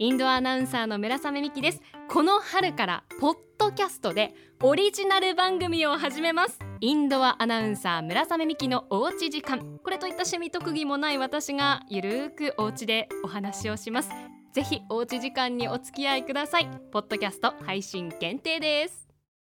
インドアナウンサーの村雨美希です。この春からポッドキャストでオリジナル番組を始めます。インドアアナウンサー村雨美希のおうち時間。これといった趣味特技もない私がゆるーくお家でお話をします。ぜひおうち時間にお付き合いください。ポッドキャスト配信限定です。